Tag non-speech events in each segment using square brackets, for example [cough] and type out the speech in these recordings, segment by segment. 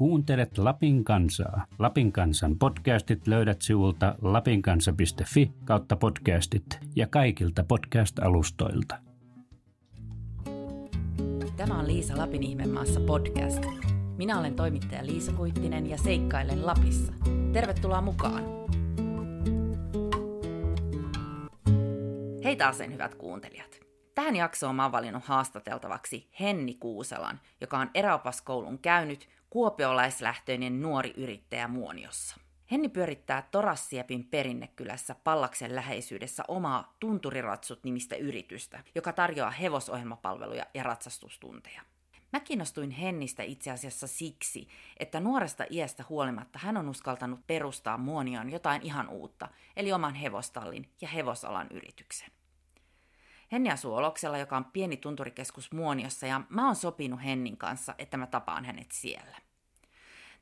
Kuuntelet Lapin kansaa. Lapin kansan podcastit löydät sivulta lapinkansa.fi kautta podcastit ja kaikilta podcast-alustoilta. Tämä on Liisa Lapin ihmemaassa podcast. Minä olen toimittaja Liisa Kuittinen ja seikkailen Lapissa. Tervetuloa mukaan! Hei taas sen hyvät kuuntelijat! Tähän jaksoon mä oon valinnut haastateltavaksi Henni Kuuselan, joka on eräopaskoulun käynyt kuopiolaislähtöinen nuori yrittäjä Muoniossa. Henni pyörittää Torassiepin perinnekylässä Pallaksen läheisyydessä omaa Tunturiratsut nimistä yritystä, joka tarjoaa hevosohjelmapalveluja ja ratsastustunteja. Mä kiinnostuin Hennistä itse asiassa siksi, että nuoresta iästä huolimatta hän on uskaltanut perustaa Muonioon jotain ihan uutta, eli oman hevostallin ja hevosalan yrityksen. Henni asuu Oloksella, joka on pieni tunturikeskus Muoniossa, ja mä oon sopinut Hennin kanssa, että mä tapaan hänet siellä.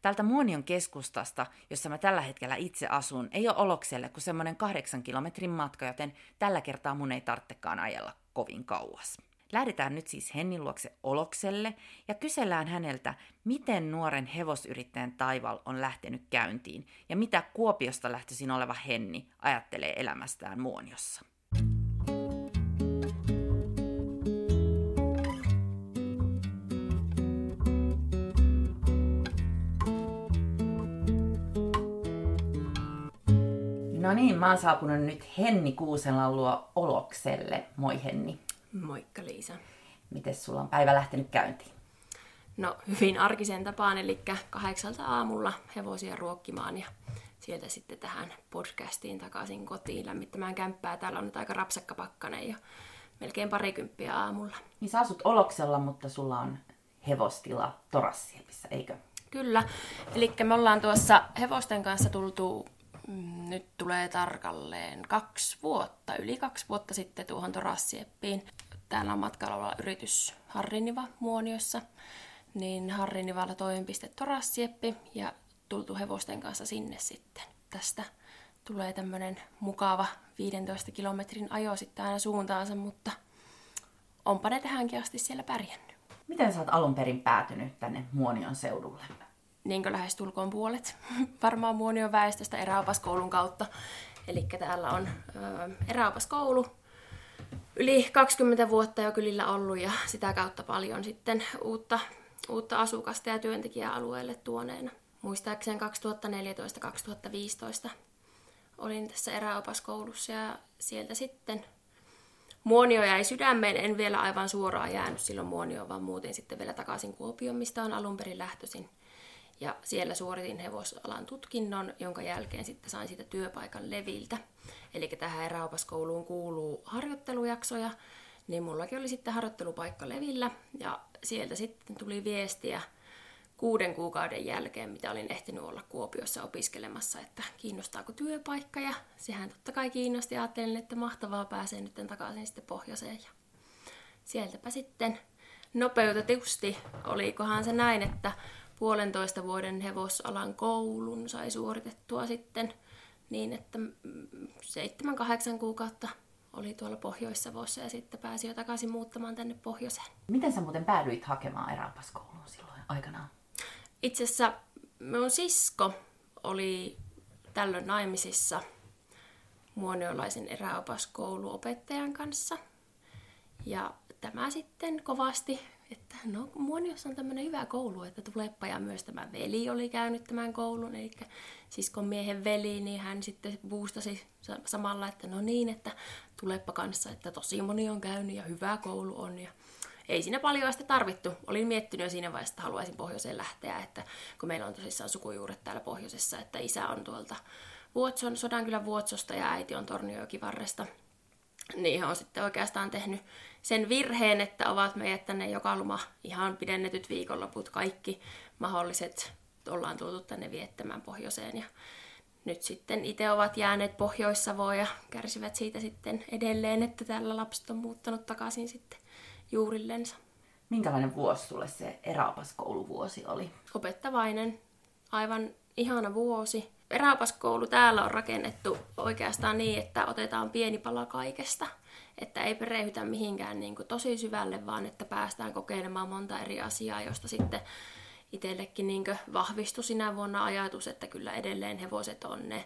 Täältä Muonion keskustasta, jossa mä tällä hetkellä itse asun, ei ole Olokselle kuin semmoinen kahdeksan kilometrin matka, joten tällä kertaa mun ei tarvitsekaan ajella kovin kauas. Lähdetään nyt siis Hennin luokse Olokselle ja kysellään häneltä, miten nuoren hevosyrittäjän taival on lähtenyt käyntiin ja mitä Kuopiosta lähtöisin oleva Henni ajattelee elämästään Muoniossa. No niin, mä oon saapunut nyt Henni Kuuselan luo Olokselle. Moi Henni. Moikka Liisa. Miten sulla on päivä lähtenyt käyntiin? No hyvin arkisen tapaan, eli kahdeksalta aamulla hevosia ruokkimaan ja sieltä sitten tähän podcastiin takaisin kotiin lämmittämään kämppää. Täällä on nyt aika rapsakka pakkanen ja melkein parikymppiä aamulla. Niin sä asut Oloksella, mutta sulla on hevostila Torassiepissa, eikö? Kyllä. Eli me ollaan tuossa hevosten kanssa tultu Mm, nyt tulee tarkalleen kaksi vuotta, yli kaksi vuotta sitten tuohon Torassieppiin. Täällä on matkalla oleva yritys Harriniva Muoniossa, niin Harrinivalla toimipiste Torassieppi ja tultu hevosten kanssa sinne sitten. Tästä tulee tämmöinen mukava 15 kilometrin ajo sitten aina suuntaansa, mutta onpa ne tähänkin asti siellä pärjännyt. Miten sä oot alun perin päätynyt tänne Muonion seudulle? niin kuin lähestulkoon puolet [laughs] varmaan Muonion väestöstä eräopaskoulun kautta. Eli täällä on ö, eräopaskoulu, yli 20 vuotta jo kylillä ollut ja sitä kautta paljon sitten uutta, uutta asukasta ja työntekijää alueelle tuoneena. Muistaakseni 2014-2015 olin tässä eräopaskoulussa ja sieltä sitten Muonio jäi sydämeen, en vielä aivan suoraan jäänyt silloin Muonioon, vaan muutin sitten vielä takaisin Kuopioon, mistä on alun perin lähtöisin. Ja siellä suoritin hevosalan tutkinnon, jonka jälkeen sitten sain siitä työpaikan leviltä. Eli tähän eräopaskouluun kuuluu harjoittelujaksoja, niin mullakin oli sitten harjoittelupaikka levillä. Ja sieltä sitten tuli viestiä kuuden kuukauden jälkeen, mitä olin ehtinyt olla Kuopiossa opiskelemassa, että kiinnostaako työpaikka. Ja sehän totta kai kiinnosti. Ajattelin, että mahtavaa pääsee nyt takaisin sitten pohjoiseen. Ja sieltäpä sitten nopeutetusti, olikohan se näin, että puolentoista vuoden hevosalan koulun sai suoritettua sitten niin, että seitsemän, kahdeksan kuukautta oli tuolla Pohjois-Savossa ja sitten pääsi jo takaisin muuttamaan tänne pohjoiseen. Miten sä muuten päädyit hakemaan eräopaskouluun silloin aikanaan? Itse asiassa minun sisko oli tällöin naimisissa muoniolaisen eräopaskouluopettajan kanssa. Ja tämä sitten kovasti että no Muoniossa on tämmöinen hyvä koulu, että tulepa ja myös tämä veli oli käynyt tämän koulun, eli siskon miehen veli, niin hän sitten boostasi samalla, että no niin, että tulepa kanssa, että tosi moni on käynyt ja hyvä koulu on ja ei siinä paljon sitä tarvittu. Olin miettinyt jo siinä vaiheessa, että haluaisin pohjoiseen lähteä, että kun meillä on tosissaan sukujuuret täällä pohjoisessa, että isä on tuolta Vuotson, Sodankylän Vuotsosta ja äiti on Torniojokivarresta. Niin on sitten oikeastaan tehnyt sen virheen, että ovat meidät tänne joka loma ihan pidennetyt viikonloput kaikki mahdolliset ollaan tultu tänne viettämään pohjoiseen ja nyt sitten itse ovat jääneet Pohjois-Savoon ja kärsivät siitä sitten edelleen, että täällä lapset on muuttanut takaisin sitten juurillensa. Minkälainen vuosi sulle se eräopaskouluvuosi oli? Opettavainen, aivan ihana vuosi. Eräopaskoulu täällä on rakennettu oikeastaan niin, että otetaan pieni pala kaikesta – että ei perehdytä mihinkään niin kuin tosi syvälle, vaan että päästään kokeilemaan monta eri asiaa, josta sitten itsellekin niin vahvistui sinä vuonna ajatus, että kyllä edelleen hevoset on ne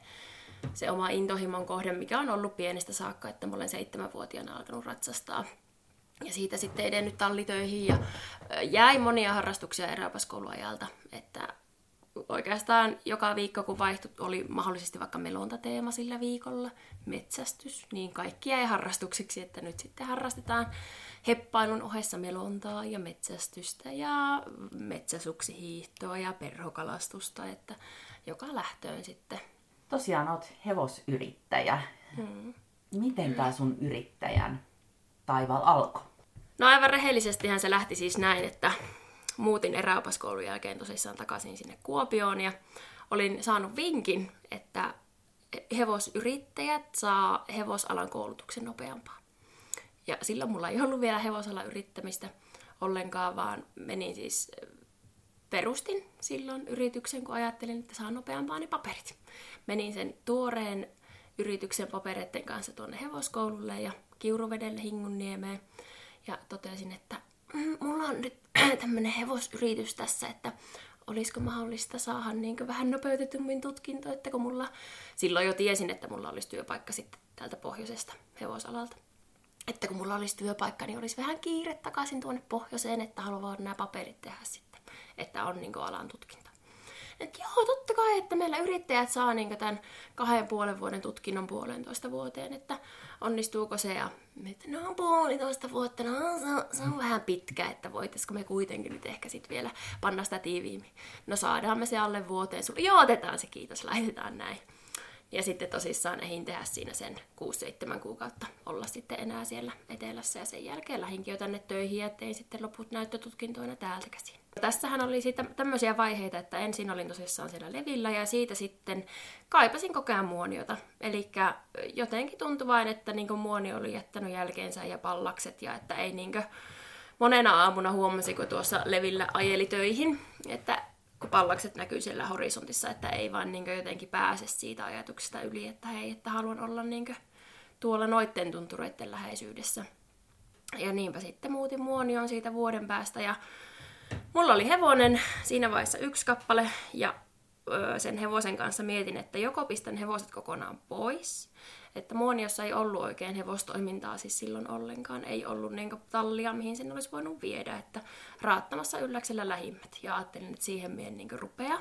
se oma intohimon kohde, mikä on ollut pienestä saakka, että mä olen seitsemänvuotiaana alkanut ratsastaa. Ja siitä sitten edennyt tallitöihin ja jäi monia harrastuksia eräopaskouluajalta, että oikeastaan joka viikko, kun vaihtui, oli mahdollisesti vaikka melontateema sillä viikolla, metsästys, niin kaikki jäi harrastuksiksi, että nyt sitten harrastetaan heppailun ohessa melontaa ja metsästystä ja metsäsuksihiihtoa ja perhokalastusta, että joka lähtöön sitten. Tosiaan oot hevosyrittäjä. Hmm. Miten tämä sun yrittäjän taival alkoi? No aivan rehellisestihän se lähti siis näin, että muutin eräopaskoulun jälkeen tosissaan takaisin sinne Kuopioon ja olin saanut vinkin, että hevosyrittäjät saa hevosalan koulutuksen nopeampaa. Ja silloin mulla ei ollut vielä hevosalan yrittämistä ollenkaan, vaan menin siis perustin silloin yrityksen, kun ajattelin, että saan nopeampaa ne paperit. Menin sen tuoreen yrityksen papereiden kanssa tuonne hevoskoululle ja Kiuruvedelle Hingunniemeen ja totesin, että mm, mulla on nyt [clears throat] tämmöinen hevosyritys tässä, että olisiko mahdollista saada niin vähän nopeutetummin tutkinto, että kun mulla silloin jo tiesin, että mulla olisi työpaikka sitten täältä pohjoisesta hevosalalta. Että kun mulla olisi työpaikka, niin olisi vähän kiire takaisin tuonne pohjoiseen, että haluan nämä paperit tehdä sitten, että on niin alan tutkinto. Että joo, totta kai, että meillä yrittäjät saa niin tämän kahden puolen vuoden tutkinnon puolentoista vuoteen, että onnistuuko se ja että no puolitoista vuotta, no se on, se on vähän pitkä, että voitaisiko me kuitenkin nyt ehkä sitten vielä panna sitä tiiviimmin. No saadaan me se alle vuoteen, joo otetaan se kiitos, laitetaan näin. Ja sitten tosissaan ehin tehdä siinä sen 6-7 kuukautta olla sitten enää siellä etelässä ja sen jälkeen lähinkin jo tänne töihin ja tein sitten loput näyttötutkintoina täältä käsin. Tässähän oli siitä tämmöisiä vaiheita, että ensin olin tosissaan siellä levillä ja siitä sitten kaipasin koko ajan muoniota. Eli jotenkin tuntui vain, että niin muoni oli jättänyt jälkeensä ja pallakset ja että ei niin monena aamuna huomasi, kun tuossa levillä ajeli töihin, että pallakset näkyy siellä horisontissa, että ei vaan niin jotenkin pääse siitä ajatuksesta yli, että hei, että haluan olla niin tuolla noitten tuntureiden läheisyydessä. Ja niinpä sitten muutin muonioon siitä vuoden päästä ja mulla oli hevonen siinä vaiheessa yksi kappale ja sen hevosen kanssa mietin, että joko pistän hevoset kokonaan pois, että Muoniossa ei ollut oikein hevostoimintaa siis silloin ollenkaan. Ei ollut niin tallia, mihin sen olisi voinut viedä, että raattamassa ylläksellä lähimmät. Ja ajattelin, että siihen mien niin rupea.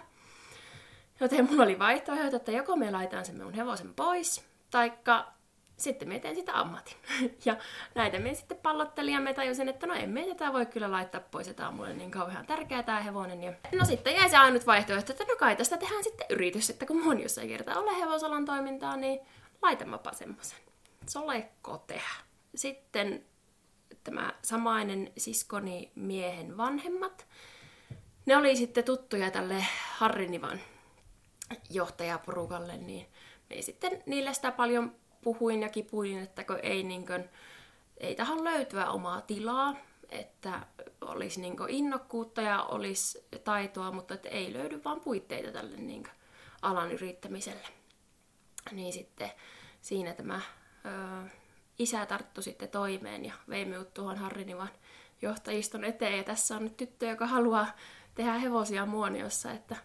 Joten mulla oli vaihtoehto, että joko me laitan sen minun hevosen pois, taikka sitten me teen sitä ammatin. [laughs] Ja näitä me sitten pallottelin ja me tajusin, että no emme tätä voi kyllä laittaa pois, että on mulle niin kauhean tärkeä tämä hevonen. Ja no sitten jäi se ainut vaihtoehto, että no kai tästä tehdään sitten yritys, että kun mun jossain kertaa ole hevosalan toimintaa, niin laitamapa semmoisen. Se olekko tehdä. Sitten tämä samainen siskoni miehen vanhemmat, ne oli sitten tuttuja tälle Harrinivan johtajaporukalle, niin me sitten niille sitä paljon puhuin ja kipuin, että kun ei, niin kuin, ei tähän löytyä omaa tilaa, että olisi niin innokkuutta ja olisi taitoa, mutta että ei löydy vaan puitteita tälle niin alan yrittämiselle. Niin sitten siinä tämä ö, isä tarttu sitten toimeen ja vei minut tuohon Harrinivan johtajiston eteen. Ja tässä on nyt tyttö, joka haluaa tehdä hevosia muoniossa, että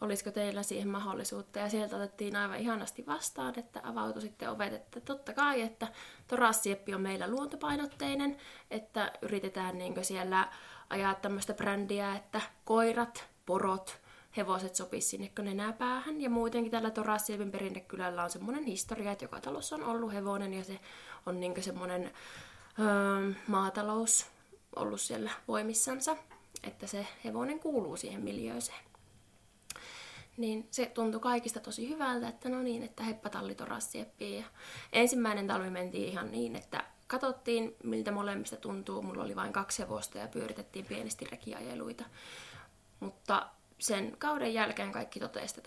olisiko teillä siihen mahdollisuutta. Ja sieltä otettiin aivan ihanasti vastaan, että avautui sitten ovet, että totta kai, että Torassieppi on meillä luontopainotteinen, että yritetään niin siellä ajaa tämmöistä brändiä, että koirat, porot, hevoset sopisi sinne nenäpäähän. Ja muutenkin tällä Torassiepin perinnekylällä on semmoinen historia, että joka talossa on ollut hevonen ja se on niin semmoinen öö, maatalous ollut siellä voimissansa, että se hevonen kuuluu siihen miljööseen niin se tuntui kaikista tosi hyvältä, että no niin, että heppatalli torassieppiin. Ja ensimmäinen talvi mentiin ihan niin, että katsottiin, miltä molemmista tuntuu. Mulla oli vain kaksi hevosta ja pyöritettiin pienesti rekiajeluita. Mutta sen kauden jälkeen kaikki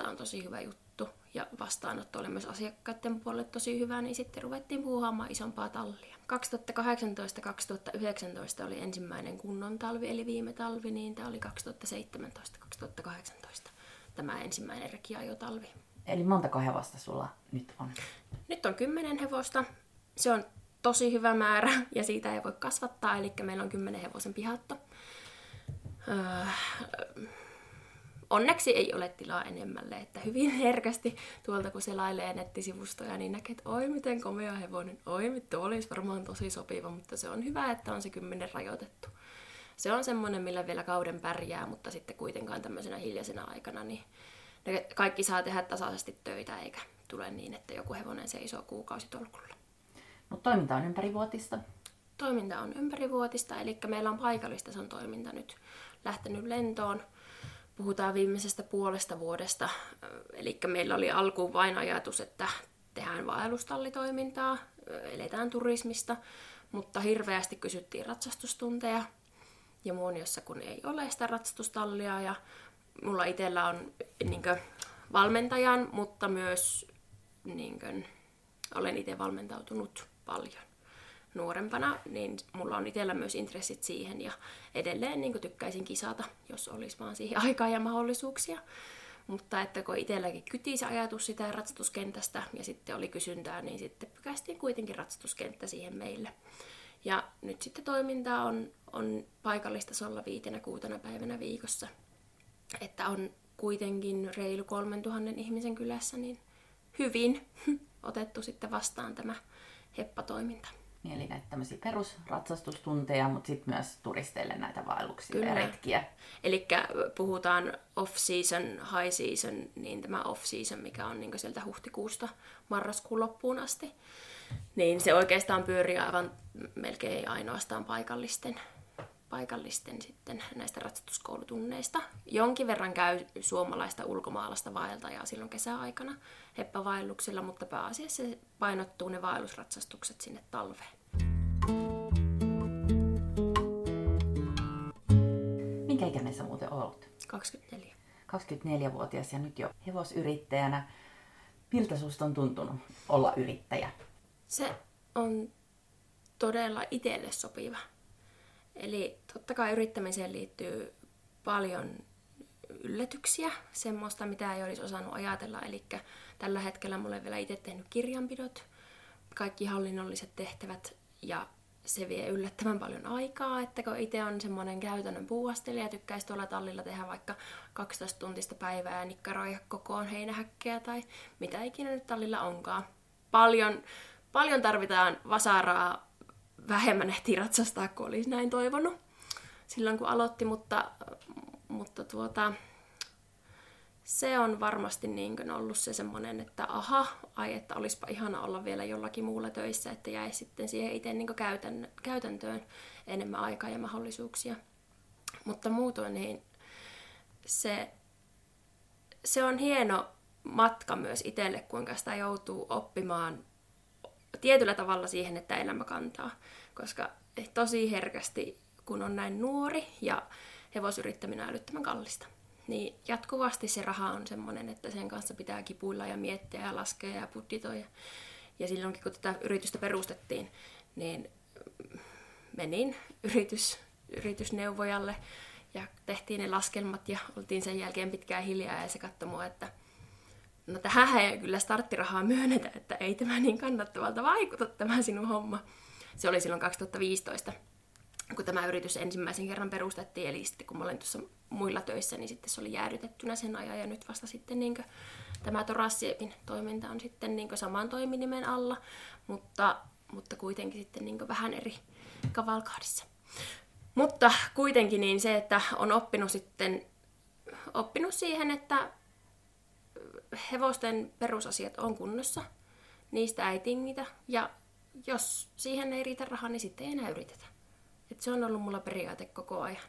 on tosi hyvä juttu. Ja vastaanotto oli myös asiakkaiden puolelle tosi hyvä, niin sitten ruvettiin puuhaamaan isompaa tallia. 2018-2019 oli ensimmäinen kunnon talvi, eli viime talvi, niin tämä oli 2017-2018 tämä ensimmäinen rekiajotalvi. Eli montako hevosta sulla nyt on? Nyt on kymmenen hevosta. Se on tosi hyvä määrä ja siitä ei voi kasvattaa, eli meillä on kymmenen hevosen pihatto. Öö, onneksi ei ole tilaa enemmälle, että hyvin [laughs] herkästi tuolta kun selailee nettisivustoja, niin näkee, että oi miten komea hevonen, oi tuo olisi varmaan tosi sopiva, mutta se on hyvä, että on se kymmenen rajoitettu. Se on semmoinen, millä vielä kauden pärjää, mutta sitten kuitenkaan tämmöisenä hiljaisena aikana, niin ne kaikki saa tehdä tasaisesti töitä, eikä tule niin, että joku hevonen seisoo kuukausitolkulla. Mutta toiminta on ympärivuotista? Toiminta on ympärivuotista, eli meillä on paikallistason toiminta nyt lähtenyt lentoon. Puhutaan viimeisestä puolesta vuodesta. Eli meillä oli alkuun vain ajatus, että tehdään vaellustallitoimintaa, eletään turismista, mutta hirveästi kysyttiin ratsastustunteja. Ja Muoniossa kun ei ole sitä ratsastustallia ja mulla itsellä on niin kuin, valmentajan, mutta myös niin kuin, olen itse valmentautunut paljon nuorempana, niin mulla on itsellä myös intressit siihen ja edelleen niin tykkäisin kisata, jos olisi vaan siihen aikaa ja mahdollisuuksia. Mutta että kun itselläkin kyti se ajatus sitä ratsastuskentästä ja sitten oli kysyntää, niin sitten pykästiin kuitenkin ratsastuskenttä siihen meille. Ja nyt sitten toimintaa on, on paikallistasolla viitenä kuutena päivänä viikossa. Että on kuitenkin reilu 3000 ihmisen kylässä, niin hyvin [laughs] otettu sitten vastaan tämä heppatoiminta. Niin, eli näitä tämmöisiä perusratsastustunteja, mutta sitten myös turisteille näitä vaelluksia Kyllä. ja retkiä. Eli puhutaan off-season, high-season, niin tämä off-season, mikä on niin sieltä huhtikuusta marraskuun loppuun asti, niin se oikeastaan pyörii aivan melkein ainoastaan paikallisten paikallisten sitten näistä ratsastuskoulutunneista. Jonkin verran käy suomalaista ulkomaalaista vaeltajaa silloin kesäaikana heppävaelluksilla, mutta pääasiassa painottuu ne vaellusratsastukset sinne talveen. Minkä ikäinen sä muuten olet? 24. 24-vuotias ja nyt jo hevosyrittäjänä. Miltä susta on tuntunut olla yrittäjä? Se on todella itselle sopiva Eli totta kai yrittämiseen liittyy paljon yllätyksiä, semmoista mitä ei olisi osannut ajatella. Eli tällä hetkellä mulle vielä itse tehnyt kirjanpidot, kaikki hallinnolliset tehtävät ja se vie yllättävän paljon aikaa, että kun itse on semmoinen käytännön puuastelija ja tykkäisi tuolla tallilla tehdä vaikka 12 tuntista päivää ja nikkaroida kokoon heinähäkkejä tai mitä ikinä nyt tallilla onkaan. Paljon, paljon tarvitaan vasaraa vähemmän ehti ratsastaa, kun olisi näin toivonut silloin, kun aloitti, mutta, mutta tuota, se on varmasti niin ollut se semmoinen, että aha, ai että olisipa ihana olla vielä jollakin muulla töissä, että jäisi sitten siihen itse niin käytän, käytäntöön enemmän aikaa ja mahdollisuuksia. Mutta muutoin niin se, se on hieno matka myös itselle, kuinka sitä joutuu oppimaan tietyllä tavalla siihen, että elämä kantaa. Koska tosi herkästi, kun on näin nuori ja hevosyrittäminen on älyttömän kallista, niin jatkuvasti se raha on semmoinen, että sen kanssa pitää kipuilla ja miettiä ja laskea ja budjetoida. Ja silloinkin, kun tätä yritystä perustettiin, niin menin yritys, yritysneuvojalle ja tehtiin ne laskelmat ja oltiin sen jälkeen pitkään hiljaa ja se katsoi mua, että – no tähän ei kyllä starttirahaa myönnetä, että ei tämä niin kannattavalta vaikuta tämä sinun homma. Se oli silloin 2015, kun tämä yritys ensimmäisen kerran perustettiin, eli sitten kun mä olin tuossa muilla töissä, niin sitten se oli jäädytettynä sen ajan, ja nyt vasta sitten niin kuin, tämä Torassiepin toiminta on sitten niin saman toiminimen alla, mutta, mutta kuitenkin sitten niin vähän eri kavalkaadissa. Mutta kuitenkin niin se, että on oppinut sitten oppinut siihen, että hevosten perusasiat on kunnossa, niistä ei tingitä, ja jos siihen ei riitä rahaa, niin sitten ei enää yritetä. Et se on ollut mulla periaate koko ajan.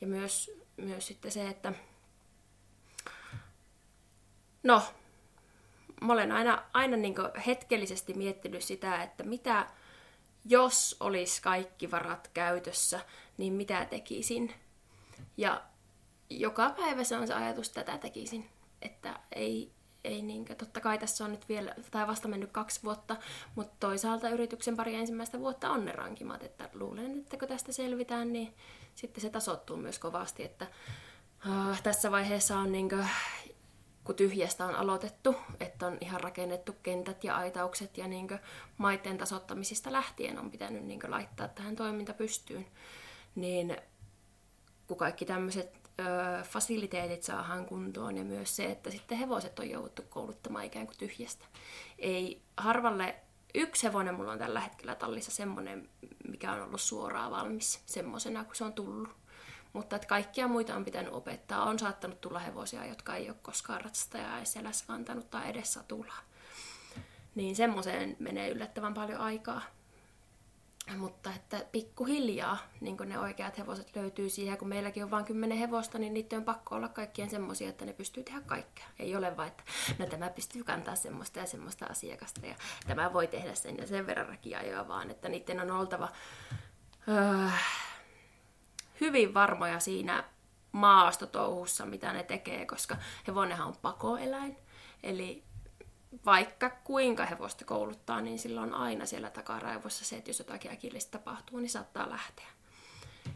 Ja myös, myös sitten se, että no, mä olen aina, aina niin hetkellisesti miettinyt sitä, että mitä jos olisi kaikki varat käytössä, niin mitä tekisin. Ja joka päivä se on se ajatus, että tätä tekisin. Että ei, ei niinkö, totta kai tässä on nyt vielä, tai vasta mennyt kaksi vuotta, mutta toisaalta yrityksen pari ensimmäistä vuotta on ne rankimat, että luulen, että kun tästä selvitään, niin sitten se tasottuu myös kovasti, että uh, tässä vaiheessa on niinkö, kun tyhjästä on aloitettu, että on ihan rakennettu kentät ja aitaukset ja niinkö maiden tasottamisista lähtien on pitänyt niinkö laittaa tähän toiminta pystyyn, niin kun kaikki tämmöiset ö, fasiliteetit saadaan kuntoon ja myös se, että sitten hevoset on jouduttu kouluttamaan ikään kuin tyhjästä. Ei harvalle, yksi hevonen mulla on tällä hetkellä tallissa semmoinen, mikä on ollut suoraan valmis semmoisena, kun se on tullut. Mutta että kaikkia muita on pitänyt opettaa. On saattanut tulla hevosia, jotka ei ole koskaan ratsastajaa edes selässä kantanut tai edes satulaa. Niin semmoiseen menee yllättävän paljon aikaa. Mutta että pikkuhiljaa niin ne oikeat hevoset löytyy siihen, kun meilläkin on vain kymmenen hevosta, niin niiden on pakko olla kaikkien semmoisia, että ne pystyy tehdä kaikkea. Ei ole vain, että no tämä pystyy kantaa semmoista ja semmoista asiakasta ja tämä voi tehdä sen ja sen verran rakiajoa, vaan että niiden on oltava öö, hyvin varmoja siinä maastotouhussa, mitä ne tekee, koska hevonenhan on pakoeläin. Eli vaikka kuinka hevosta kouluttaa, niin silloin on aina siellä takaraivossa se, että jos jotakin äkillistä tapahtuu, niin saattaa lähteä.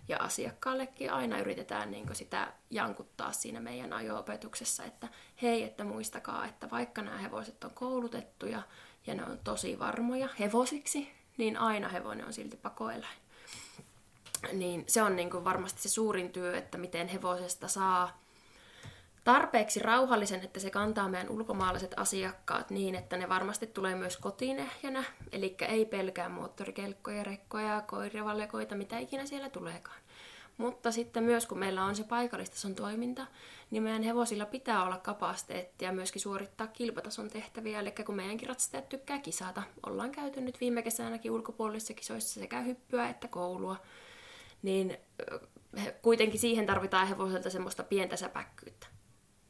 Ja asiakkaallekin aina yritetään niin sitä jankuttaa siinä meidän ajo-opetuksessa, että hei, että muistakaa, että vaikka nämä hevoset on koulutettuja ja ne on tosi varmoja hevosiksi, niin aina hevonen on silti pakoeläin. Niin se on niin varmasti se suurin työ, että miten hevosesta saa tarpeeksi rauhallisen, että se kantaa meidän ulkomaalaiset asiakkaat niin, että ne varmasti tulee myös kotiin ehjänä. Eli ei pelkää moottorikelkkoja, rekkoja, koirivallekoita, mitä ikinä siellä tuleekaan. Mutta sitten myös kun meillä on se paikallistason toiminta, niin meidän hevosilla pitää olla kapasiteettia myöskin suorittaa kilpatason tehtäviä. Eli kun meidänkin ratsastajat tykkää kisata, ollaan käyty nyt viime kesänäkin ulkopuolisissa kisoissa sekä hyppyä että koulua, niin kuitenkin siihen tarvitaan hevoselta semmoista pientä säpäkkyyttä.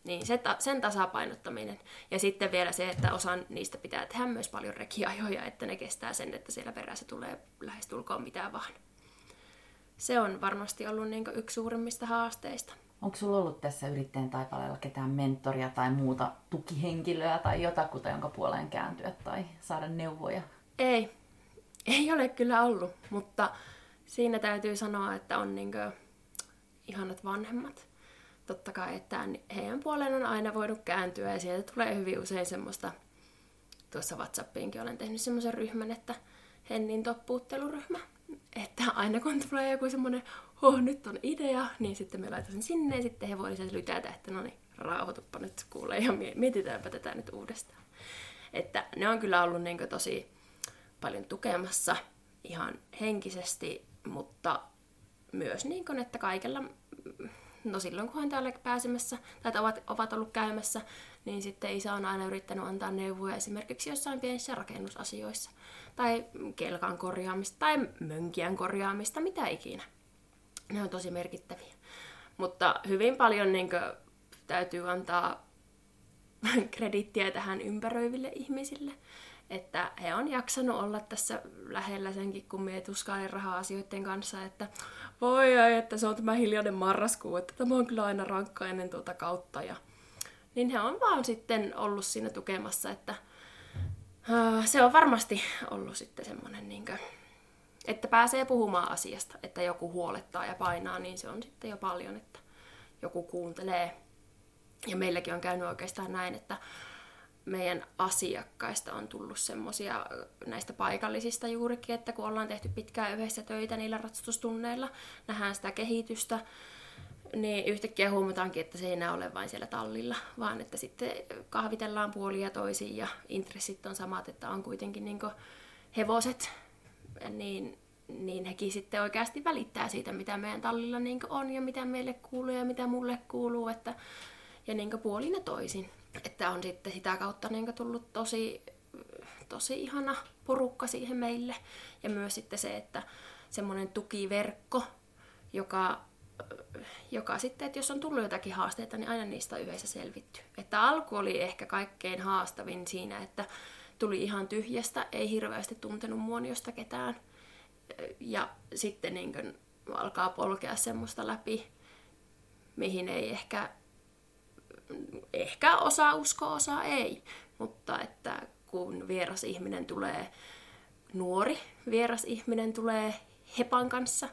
Niin se sen tasapainottaminen. Ja sitten vielä se, että osan niistä pitää tehdä myös paljon rekiajoja, että ne kestää sen, että siellä perässä tulee lähestulkoon mitään vaan. Se on varmasti ollut niin yksi suurimmista haasteista. Onko sulla ollut tässä yrittäjän taipaleella ketään mentoria tai muuta tukihenkilöä tai jotakuta, jonka puoleen kääntyä tai saada neuvoja? Ei, ei ole kyllä ollut, mutta siinä täytyy sanoa, että on niin ihanat vanhemmat totta kai, että heidän puoleen on aina voinut kääntyä ja sieltä tulee hyvin usein semmoista, tuossa Whatsappiinkin olen tehnyt semmoisen ryhmän, että Hennin toppuutteluryhmä, että aina kun tulee joku semmoinen, oh nyt on idea, niin sitten me laitan sen sinne ja sitten he voivat lytätä, että no niin, rauhoituppa nyt kuulee ja mietitäänpä tätä nyt uudestaan. Että ne on kyllä ollut niin tosi paljon tukemassa ihan henkisesti, mutta myös niin kuin, että kaikella no silloin kun hän täällä pääsemässä, tai ovat, ovat ollut käymässä, niin sitten isä on aina yrittänyt antaa neuvoja esimerkiksi jossain pienissä rakennusasioissa, tai kelkan korjaamista, tai mönkien korjaamista, mitä ikinä. Ne on tosi merkittäviä. Mutta hyvin paljon niin kuin, täytyy antaa [laughs] kredittiä tähän ympäröiville ihmisille, että he on jaksanut olla tässä lähellä senkin, kun me tuskailen raha-asioiden kanssa, että voi ai, että se on tämä hiljainen marraskuu, että tämä on kyllä aina rankka ennen tuota kautta. Ja, niin he on vaan sitten ollut siinä tukemassa, että uh, se on varmasti ollut sitten semmoinen, niin kuin, että pääsee puhumaan asiasta, että joku huolettaa ja painaa, niin se on sitten jo paljon, että joku kuuntelee. Ja meilläkin on käynyt oikeastaan näin, että meidän asiakkaista on tullut semmoisia näistä paikallisista juurikin, että kun ollaan tehty pitkään yhdessä töitä niillä ratsastustunneilla, nähdään sitä kehitystä, niin yhtäkkiä huomataankin, että se ei enää ole vain siellä tallilla, vaan että sitten kahvitellaan puolia toisiin ja intressit on samat, että on kuitenkin niin hevoset, niin, niin hekin sitten oikeasti välittää siitä, mitä meidän tallilla niin on ja mitä meille kuuluu ja mitä mulle kuuluu, että, ja niin puolin ja toisin. Että on sitten sitä kautta niin tullut tosi, tosi ihana porukka siihen meille. Ja myös sitten se, että semmoinen tukiverkko, joka, joka sitten, että jos on tullut jotakin haasteita, niin aina niistä on yhdessä selvitty. Että alku oli ehkä kaikkein haastavin siinä, että tuli ihan tyhjästä, ei hirveästi tuntenut muoniosta ketään. Ja sitten niin kuin alkaa polkea semmoista läpi, mihin ei ehkä ehkä osa usko, osa ei. Mutta että kun vieras ihminen tulee, nuori vieras ihminen tulee hepan kanssa,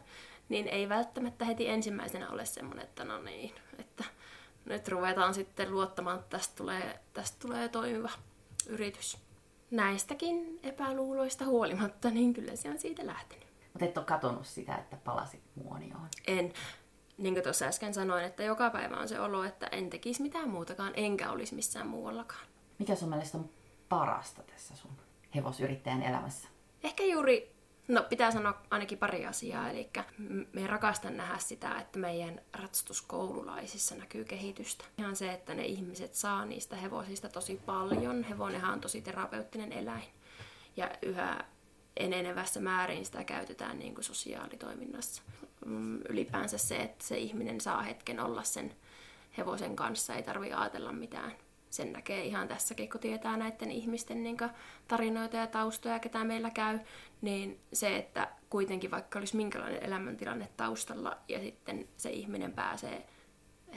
niin ei välttämättä heti ensimmäisenä ole semmoinen, että no niin, että nyt ruvetaan sitten luottamaan, että tästä tulee, tästä tulee toimiva yritys. Näistäkin epäluuloista huolimatta, niin kyllä se on siitä lähtenyt. Mutta et ole katonut sitä, että palasit muonioon? En. Niin kuin tuossa äsken sanoin, että joka päivä on se olo, että en tekisi mitään muutakaan, enkä olisi missään muuallakaan. Mikä sun mielestä on parasta tässä sun hevosyrittäjän elämässä? Ehkä juuri, no pitää sanoa ainakin pari asiaa, eli me rakastan nähdä sitä, että meidän ratsastuskoululaisissa näkyy kehitystä. Ihan se, että ne ihmiset saa niistä hevosista tosi paljon. Hevonenhan on tosi terapeuttinen eläin. Ja yhä enenevässä määrin sitä käytetään niin kuin sosiaalitoiminnassa. Mm, ylipäänsä se, että se ihminen saa hetken olla sen hevosen kanssa, ei tarvi ajatella mitään. Sen näkee ihan tässäkin, kun tietää näiden ihmisten niin tarinoita ja taustoja, ketä meillä käy, niin se, että kuitenkin vaikka olisi minkälainen elämäntilanne taustalla ja sitten se ihminen pääsee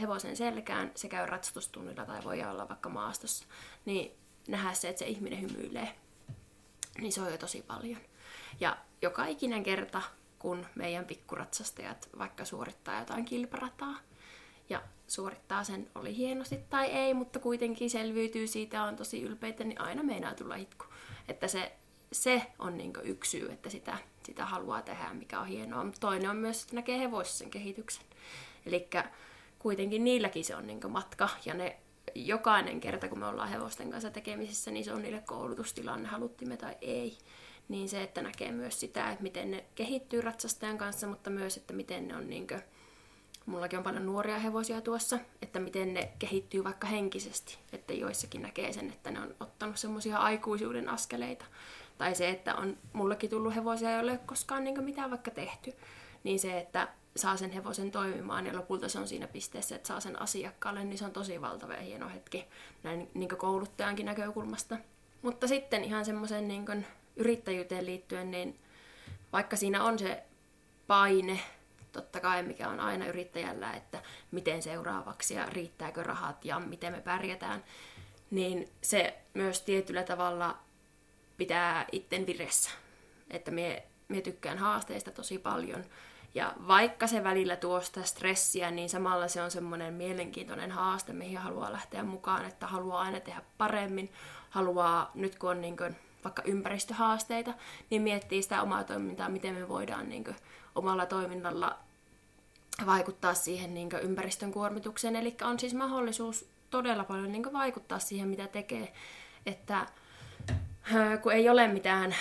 hevosen selkään, se käy ratsastustunnilla tai voi olla vaikka maastossa, niin nähdä se, että se ihminen hymyilee, niin se on jo tosi paljon. Ja joka ikinen kerta, kun meidän pikkuratsastajat vaikka suorittaa jotain kilparataa, ja suorittaa sen oli hienosti tai ei, mutta kuitenkin selviytyy siitä, on tosi ylpeitä, niin aina meinaa tulla itku. Että se, se on niin yksi syy, että sitä, sitä haluaa tehdä, mikä on hienoa. Mutta toinen on myös, että näkee hevosissa sen kehityksen. Eli kuitenkin niilläkin se on niin matka, ja ne jokainen kerta, kun me ollaan hevosten kanssa tekemisissä, niin se on niille koulutustilanne, haluttimme tai ei. Niin se, että näkee myös sitä, että miten ne kehittyy ratsastajan kanssa, mutta myös, että miten ne on niin kuin, mullakin on paljon nuoria hevosia tuossa, että miten ne kehittyy vaikka henkisesti. Että joissakin näkee sen, että ne on ottanut semmoisia aikuisuuden askeleita. Tai se, että on mullekin tullut hevosia, joille ei ole koskaan niin mitään vaikka tehty. Niin se, että saa sen hevosen toimimaan ja lopulta se on siinä pisteessä, että saa sen asiakkaalle, niin se on tosi valtava ja hieno hetki näin niin kouluttajankin näkökulmasta. Mutta sitten ihan semmoisen niin yrittäjyyteen liittyen, niin vaikka siinä on se paine, totta kai mikä on aina yrittäjällä, että miten seuraavaksi ja riittääkö rahat ja miten me pärjätään, niin se myös tietyllä tavalla pitää itten viressä. Että me, me tykkään haasteista tosi paljon, ja vaikka se välillä tuo sitä stressiä, niin samalla se on semmoinen mielenkiintoinen haaste, mihin haluaa lähteä mukaan, että haluaa aina tehdä paremmin, haluaa, nyt kun on niin kuin, vaikka ympäristöhaasteita, niin miettii sitä omaa toimintaa, miten me voidaan niin kuin, omalla toiminnalla vaikuttaa siihen niin kuin, ympäristön kuormitukseen. Eli on siis mahdollisuus todella paljon niin kuin, vaikuttaa siihen, mitä tekee. Että kun ei ole mitään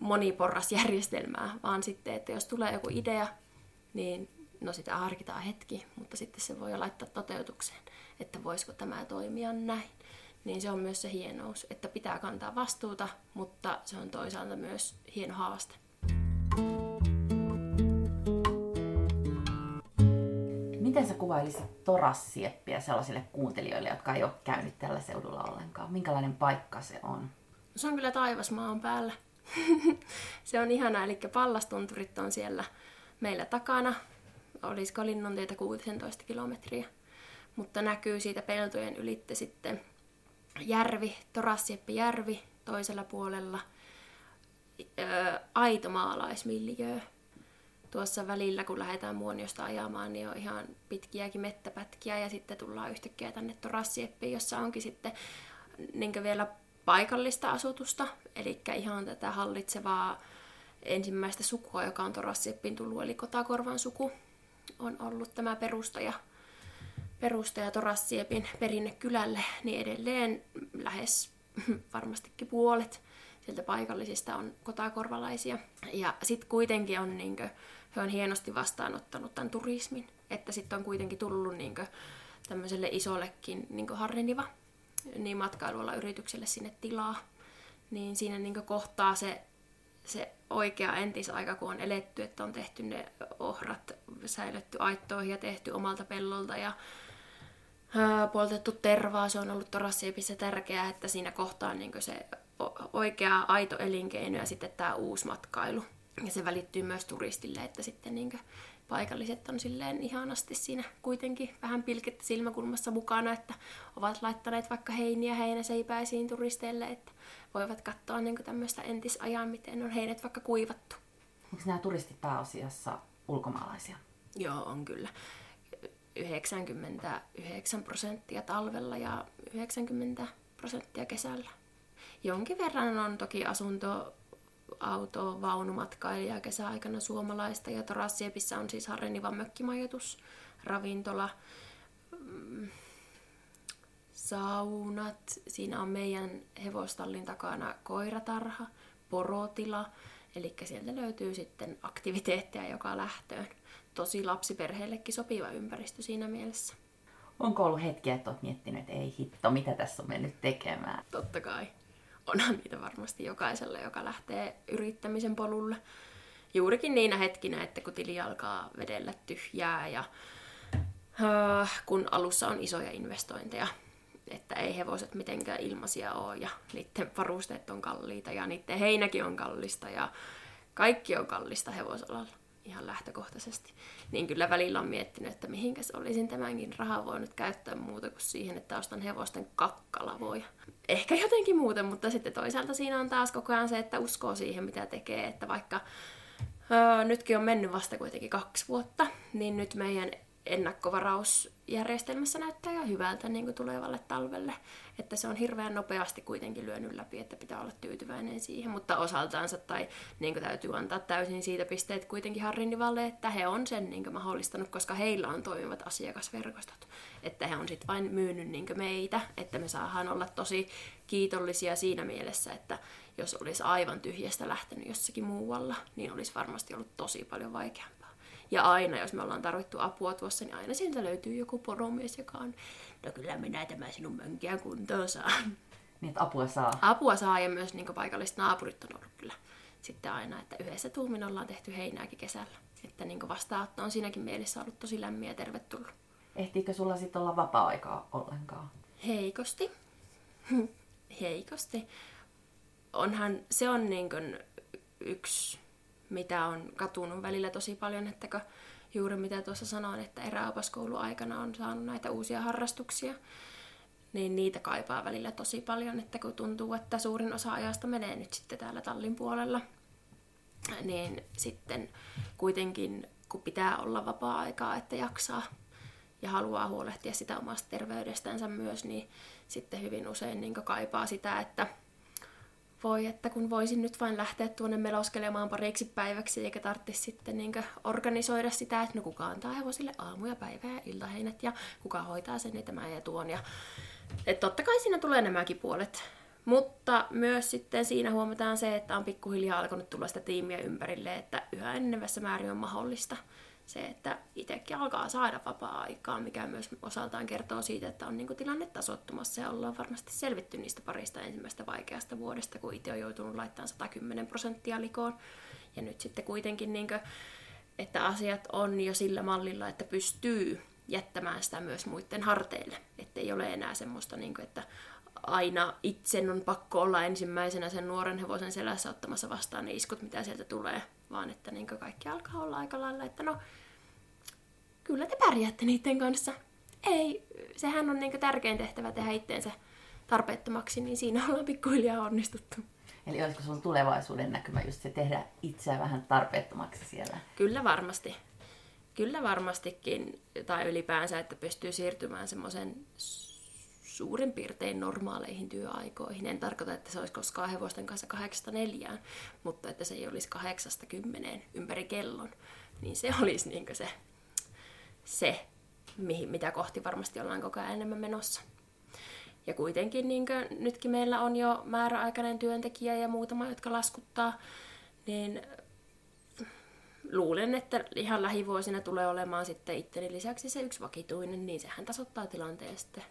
moniporrasjärjestelmää, vaan sitten, että jos tulee joku idea, niin no sitä harkitaan hetki, mutta sitten se voi laittaa toteutukseen, että voisiko tämä toimia näin. Niin se on myös se hienous, että pitää kantaa vastuuta, mutta se on toisaalta myös hieno haaste. Miten sä kuvailisit torassieppiä sellaisille kuuntelijoille, jotka ei ole käynyt tällä seudulla ollenkaan? Minkälainen paikka se on? Se on kyllä taivas maan päällä. [laughs] se on ihana, eli pallastunturit on siellä meillä takana. Olisiko Linnunteitä 16 kilometriä. Mutta näkyy siitä peltojen ylitte sitten järvi, Torassieppi järvi toisella puolella. Aito maalaismiljöö. Tuossa välillä, kun lähdetään Muoniosta ajamaan, niin on ihan pitkiäkin mettäpätkiä ja sitten tullaan yhtäkkiä tänne Torassieppiin, jossa onkin sitten niin vielä paikallista asutusta, eli ihan tätä hallitsevaa ensimmäistä sukua, joka on Torassieppiin tullut, eli Kotakorvan suku on ollut tämä perustaja, perustaja Torassiepin perinnekylälle, niin edelleen lähes [laughs] varmastikin puolet sieltä paikallisista on kotakorvalaisia. Ja sitten kuitenkin on, niinkö, he on hienosti vastaanottanut tämän turismin, että sitten on kuitenkin tullut niinkö, tämmöiselle isollekin niinkö harreniva niin matkailulla yritykselle sinne tilaa, niin siinä niin kohtaa se, se oikea entisaika, kun on eletty, että on tehty ne ohrat, säilytty aittoihin ja tehty omalta pellolta ja poltettu tervaa, se on ollut Torassiepissä tärkeää, että siinä kohtaa niin se oikea aito elinkeino ja sitten tämä uusi matkailu. Ja se välittyy myös turistille, että sitten niin paikalliset on silleen ihanasti siinä kuitenkin vähän pilkettä silmäkulmassa mukana, että ovat laittaneet vaikka heiniä heinäseipäisiin turisteille, että voivat katsoa niin tämmöistä entisajan, miten on heinät vaikka kuivattu. Onko nämä turistit pääasiassa ulkomaalaisia? Joo, on kyllä. 99 prosenttia talvella ja 90 prosenttia kesällä. Jonkin verran on toki asunto auto, vaunumatkailija kesäaikana suomalaista. Ja Torassiepissä on siis Harrenivan mökkimajoitus, ravintola, mm, saunat. Siinä on meidän hevostallin takana koiratarha, porotila. Eli sieltä löytyy sitten aktiviteetteja joka lähtöön. Tosi lapsiperheellekin sopiva ympäristö siinä mielessä. Onko ollut hetkiä, että olet miettinyt, että ei hitto, mitä tässä on mennyt tekemään? Totta kai. Onhan niitä varmasti jokaiselle, joka lähtee yrittämisen polulle. Juurikin niinä hetkinä, että kun tili alkaa vedellä tyhjää ja uh, kun alussa on isoja investointeja, että ei hevoset mitenkään ilmaisia ole ja niiden varusteet on kalliita ja niiden heinäkin on kallista ja kaikki on kallista hevosalalla ihan lähtökohtaisesti, niin kyllä välillä on miettinyt, että mihinkäs olisin tämänkin rahaa voinut käyttää muuta kuin siihen, että ostan hevosten kakkalavoja. Ehkä jotenkin muuten, mutta sitten toisaalta siinä on taas koko ajan se, että uskoo siihen, mitä tekee, että vaikka öö, nytkin on mennyt vasta kuitenkin kaksi vuotta, niin nyt meidän ennakkovarausjärjestelmässä näyttää jo hyvältä niin kuin tulevalle talvelle. Että se on hirveän nopeasti kuitenkin lyönyt läpi, että pitää olla tyytyväinen siihen. Mutta osaltaansa tai niin kuin täytyy antaa täysin siitä pisteet kuitenkin Harrinivalle, että he on sen niin kuin mahdollistanut, koska heillä on toimivat asiakasverkostot. Että he on sitten vain myynyt niin meitä, että me saadaan olla tosi kiitollisia siinä mielessä, että jos olisi aivan tyhjästä lähtenyt jossakin muualla, niin olisi varmasti ollut tosi paljon vaikeampaa. Ja aina, jos me ollaan tarvittu apua tuossa, niin aina sieltä löytyy joku poromies, joka on, no kyllä minä tämä sinun mönkiä kuntoon saan. Niin, että apua saa. Apua saa ja myös niin paikalliset naapurit on ollut kyllä sitten aina, että yhdessä tuumin ollaan tehty heinääkin kesällä. Että niin vastaanotto on siinäkin mielessä ollut tosi lämmin ja tervetullut. Ehtiikö sulla sitten olla vapaa-aikaa ollenkaan? Heikosti. [laughs] Heikosti. Onhan, se on niin yksi mitä on katunut välillä tosi paljon, että juuri mitä tuossa sanoin, että eräopaskouluaikana on saanut näitä uusia harrastuksia, niin niitä kaipaa välillä tosi paljon, että kun tuntuu, että suurin osa ajasta menee nyt sitten täällä tallin puolella, niin sitten kuitenkin, kun pitää olla vapaa-aikaa, että jaksaa ja haluaa huolehtia sitä omasta terveydestänsä myös, niin sitten hyvin usein niin kaipaa sitä, että voi, että kun voisin nyt vain lähteä tuonne meloskelemaan pariksi päiväksi, eikä tarvitsisi sitten niin organisoida sitä, että no kuka antaa hevosille aamu ja päivä ja iltaheinet ja kuka hoitaa sen ja tämän ja tuon. Ja... Et totta kai siinä tulee nämäkin puolet. Mutta myös sitten siinä huomataan se, että on pikkuhiljaa alkanut tulla sitä tiimiä ympärille, että yhä enenevässä määrin on mahdollista se, että itsekin alkaa saada vapaa-aikaa, mikä myös osaltaan kertoo siitä, että on niin tilanne tasottumassa ja ollaan varmasti selvitty niistä parista ensimmäistä vaikeasta vuodesta, kun itse on joutunut laittamaan 110 prosenttia likoon. Ja nyt sitten kuitenkin, niin kuin, että asiat on jo sillä mallilla, että pystyy jättämään sitä myös muiden harteille. Että ei ole enää semmoista, niin kuin, että aina itse on pakko olla ensimmäisenä sen nuoren hevosen selässä ottamassa vastaan ne iskut, mitä sieltä tulee, vaan että niin kaikki alkaa olla aika lailla, että no, kyllä te pärjäätte niiden kanssa. Ei, sehän on niin tärkein tehtävä tehdä itteensä tarpeettomaksi, niin siinä ollaan pikkuhiljaa onnistuttu. Eli olisiko sun tulevaisuuden näkymä just se tehdä itseä vähän tarpeettomaksi siellä? Kyllä varmasti. Kyllä varmastikin, tai ylipäänsä, että pystyy siirtymään semmoisen suurin piirtein normaaleihin työaikoihin. En tarkoita, että se olisi koskaan hevosten kanssa kahdeksasta neljään, mutta että se ei olisi kahdeksasta kymmeneen ympäri kellon. Niin se olisi niin se, se mihin, mitä kohti varmasti ollaan koko ajan enemmän menossa. Ja kuitenkin niin nytkin meillä on jo määräaikainen työntekijä ja muutama, jotka laskuttaa, niin luulen, että ihan lähivuosina tulee olemaan sitten itteni lisäksi se yksi vakituinen, niin sehän tasoittaa tilanteen sitten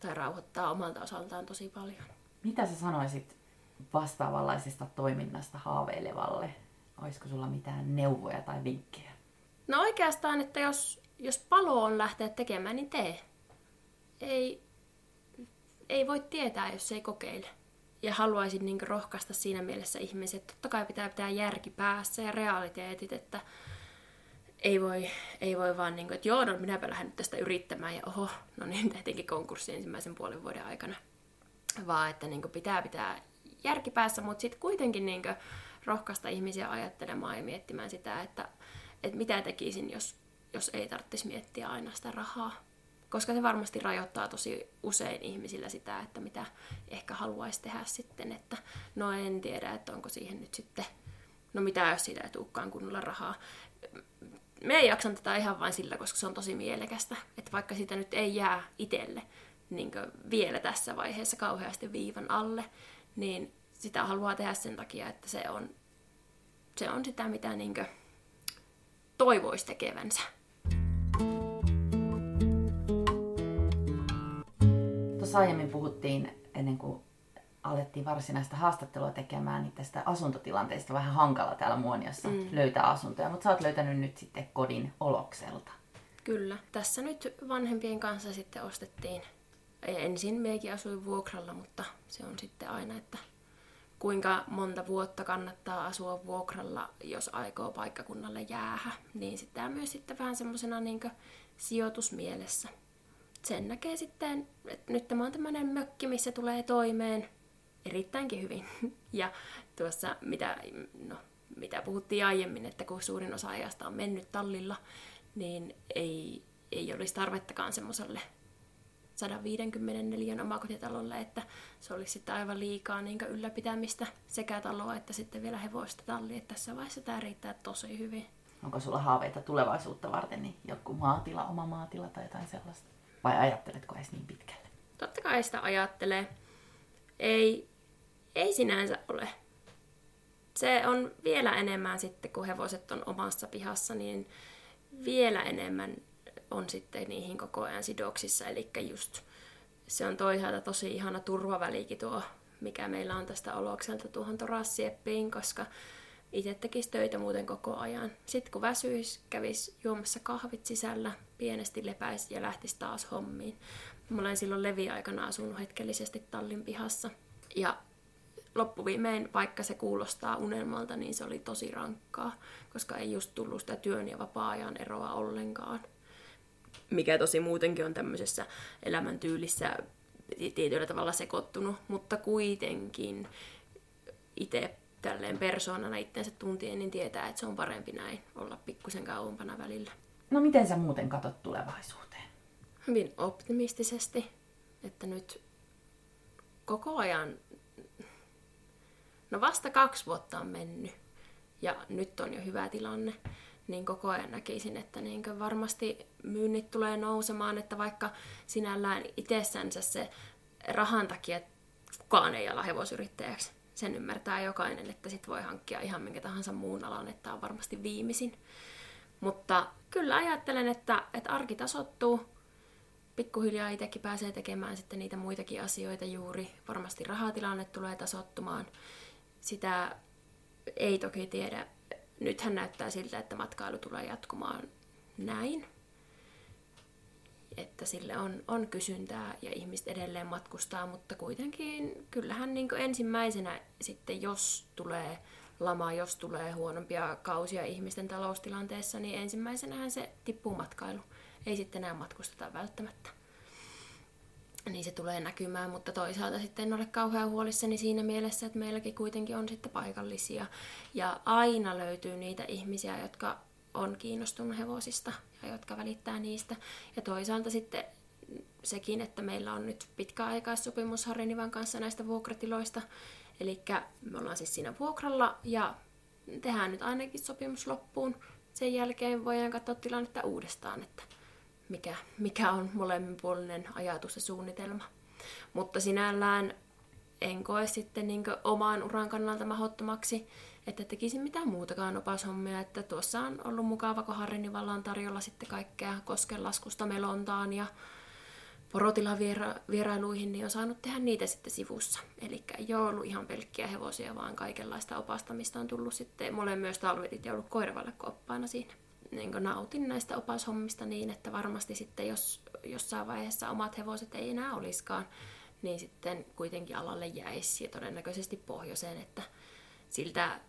tai rauhoittaa omalta osaltaan tosi paljon. Mitä sä sanoisit vastaavanlaisesta toiminnasta haaveilevalle? Olisiko sulla mitään neuvoja tai vinkkejä? No oikeastaan, että jos, jos palo on lähteä tekemään, niin tee. Ei, ei voi tietää, jos ei kokeile. Ja haluaisin niin rohkaista siinä mielessä ihmisiä, että totta kai pitää pitää järki päässä ja realiteetit, että ei voi, ei voi vaan niin kuin, että joo, no minäpä lähden nyt tästä yrittämään ja oho, no niin [laughs] tehtiinkin konkurssi ensimmäisen puolen vuoden aikana. Vaan että niin kuin, pitää pitää järki päässä, mutta sitten kuitenkin niin kuin, rohkaista ihmisiä ajattelemaan ja miettimään sitä, että, että mitä tekisin, jos, jos ei tarvitsisi miettiä aina sitä rahaa. koska se varmasti rajoittaa tosi usein ihmisillä sitä, että mitä ehkä haluaisi tehdä sitten, että no en tiedä, että onko siihen nyt sitten, no mitä jos siitä ei tulekaan kunnolla rahaa. Me ei jaksan tätä ihan vain sillä, koska se on tosi mielekästä, että vaikka sitä nyt ei jää itselle niin vielä tässä vaiheessa kauheasti viivan alle, niin sitä haluaa tehdä sen takia, että se on, se on sitä, mitä niin toivoisi tekevänsä. Tuossa aiemmin puhuttiin, ennen kuin alettiin varsinaista haastattelua tekemään, niin tästä asuntotilanteesta vähän hankala täällä Muoniossa mm. löytää asuntoja, mutta sä oot löytänyt nyt sitten kodin Olokselta. Kyllä. Tässä nyt vanhempien kanssa sitten ostettiin. Ensin meikin asuin vuokralla, mutta se on sitten aina, että kuinka monta vuotta kannattaa asua vuokralla, jos aikoo paikkakunnalle jäähä. Niin sitä myös sitten vähän semmoisena niin sijoitusmielessä. Sen näkee sitten, että nyt tämä on tämmöinen mökki, missä tulee toimeen erittäinkin hyvin. [laughs] Ja tuossa, mitä, no, mitä puhuttiin aiemmin, että kun suurin osa ajasta on mennyt tallilla, niin ei, ei olisi tarvettakaan semmoiselle 154 omakotitalolle, että se olisi sitten aivan liikaa niin ylläpitämistä sekä taloa että sitten vielä hevoista tallia. Tässä vaiheessa tämä riittää tosi hyvin. Onko sulla haaveita tulevaisuutta varten, niin joku maatila, oma maatila tai jotain sellaista? Vai ajatteletko edes niin pitkälle? Totta kai sitä ajattelee. Ei, ei sinänsä ole. Se on vielä enemmän sitten, kun hevoset on omassa pihassa, niin vielä enemmän on sitten niihin koko ajan sidoksissa. Eli just se on toisaalta tosi ihana turvavälikin tuo, mikä meillä on tästä olokselta tuohon torassieppiin, koska itse tekisi töitä muuten koko ajan. Sitten kun väsyisi, kävisi juomassa kahvit sisällä, pienesti lepäisi ja lähtisi taas hommiin. Mä olen silloin leviaikana asunut hetkellisesti tallin pihassa. Ja loppuviimein, vaikka se kuulostaa unelmalta, niin se oli tosi rankkaa, koska ei just tullut sitä työn ja vapaa-ajan eroa ollenkaan mikä tosi muutenkin on tämmöisessä elämäntyylissä tietyllä tavalla sekoittunut, mutta kuitenkin itse tälleen persoonana itsensä tuntien, niin tietää, että se on parempi näin olla pikkusen kauempana välillä. No miten sä muuten katot tulevaisuuteen? Hyvin optimistisesti, että nyt koko ajan, no vasta kaksi vuotta on mennyt ja nyt on jo hyvä tilanne, niin koko ajan näkisin, että niin varmasti myynnit tulee nousemaan, että vaikka sinällään itsessänsä se rahan takia kukaan ei ala hevosyrittäjäksi. Sen ymmärtää jokainen, että sit voi hankkia ihan minkä tahansa muun alan, että on varmasti viimeisin. Mutta kyllä ajattelen, että, että arki tasottuu. Pikkuhiljaa itsekin pääsee tekemään sitten niitä muitakin asioita juuri. Varmasti rahatilanne tulee tasottumaan. Sitä ei toki tiedä nythän näyttää siltä, että matkailu tulee jatkumaan näin. Että sille on, on kysyntää ja ihmiset edelleen matkustaa, mutta kuitenkin kyllähän niin ensimmäisenä sitten, jos tulee lama, jos tulee huonompia kausia ihmisten taloustilanteessa, niin ensimmäisenähän se tippuu matkailu. Ei sitten enää matkusteta välttämättä niin se tulee näkymään, mutta toisaalta sitten en ole kauhean huolissani siinä mielessä, että meilläkin kuitenkin on sitten paikallisia. Ja aina löytyy niitä ihmisiä, jotka on kiinnostunut hevosista ja jotka välittää niistä. Ja toisaalta sitten sekin, että meillä on nyt pitkäaikaissopimus Harinivan kanssa näistä vuokratiloista. Eli me ollaan siis siinä vuokralla ja tehdään nyt ainakin sopimus loppuun. Sen jälkeen voidaan katsoa tilannetta uudestaan, että mikä, mikä on molemminpuolinen ajatus ja suunnitelma. Mutta sinällään en koe sitten niin oman uran kannalta mahdottomaksi, että tekisin mitään muutakaan opashommia. Että tuossa on ollut mukava, kun Harrinivalla on tarjolla sitten kaikkea koskenlaskusta melontaan ja porotilavierailuihin, niin on saanut tehdä niitä sitten sivussa. Eli ei ole ollut ihan pelkkiä hevosia, vaan kaikenlaista opastamista on tullut sitten. Mulla myös talvetit ja ollut koiravalle oppaana siinä niin nautin näistä opashommista niin, että varmasti sitten jos jossain vaiheessa omat hevoset ei enää olisikaan, niin sitten kuitenkin alalle jäisi ja todennäköisesti pohjoiseen, että siltä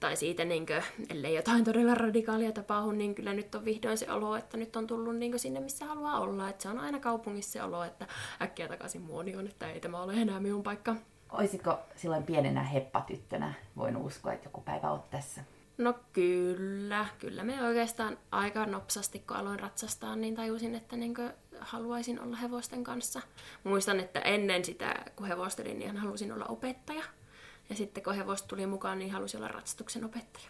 tai siitä, niin kuin, ellei jotain todella radikaalia tapahdu, niin kyllä nyt on vihdoin se olo, että nyt on tullut niin sinne, missä haluaa olla. Että se on aina kaupungissa se olo, että äkkiä takaisin muonioon, että ei tämä ole enää minun paikka. Olisitko silloin pienenä heppatyttönä voinut uskoa, että joku päivä olet tässä? No kyllä, kyllä me oikeastaan aika nopsasti, kun aloin ratsastaa, niin tajusin, että niin haluaisin olla hevosten kanssa. Muistan, että ennen sitä, kun hevostelin, niin halusin olla opettaja. Ja sitten kun hevosta tuli mukaan, niin halusin olla ratsastuksen opettaja.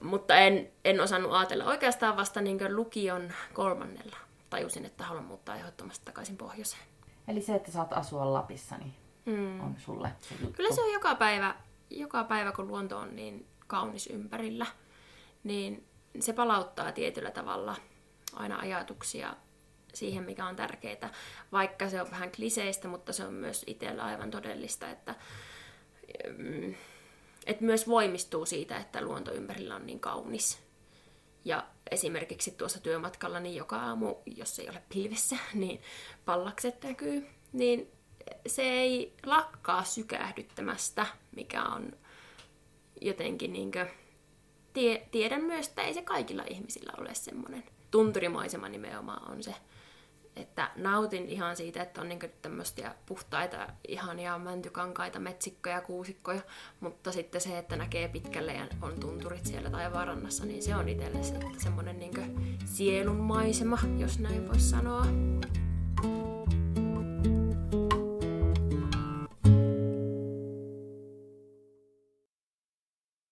Mutta en, en osannut ajatella oikeastaan vasta niin lukion kolmannella. Tajusin, että haluan muuttaa ehdottomasti takaisin pohjoiseen. Eli se, että saat asua Lapissa, niin mm. on sulle se juttu. Kyllä se on joka päivä, joka päivä, kun luonto on niin kaunis ympärillä, niin se palauttaa tietyllä tavalla aina ajatuksia siihen, mikä on tärkeää. Vaikka se on vähän kliseistä, mutta se on myös itsellä aivan todellista, että, mm, että myös voimistuu siitä, että luonto ympärillä on niin kaunis. Ja esimerkiksi tuossa työmatkalla, niin joka aamu, jos ei ole pilvessä, [laughs] niin pallakset näkyy. Niin se ei lakkaa sykähdyttämästä, mikä on jotenkin niin kuin, tie, tiedän myös, että ei se kaikilla ihmisillä ole semmoinen. Tunturimaisema nimenomaan on se, että nautin ihan siitä, että on niinku tämmöisiä puhtaita, ihania mäntykankaita, metsikkoja, kuusikkoja, mutta sitten se, että näkee pitkälle ja on tunturit siellä taivaanrannassa, niin se on itselle semmoinen niinku sielunmaisema, jos näin voisi sanoa.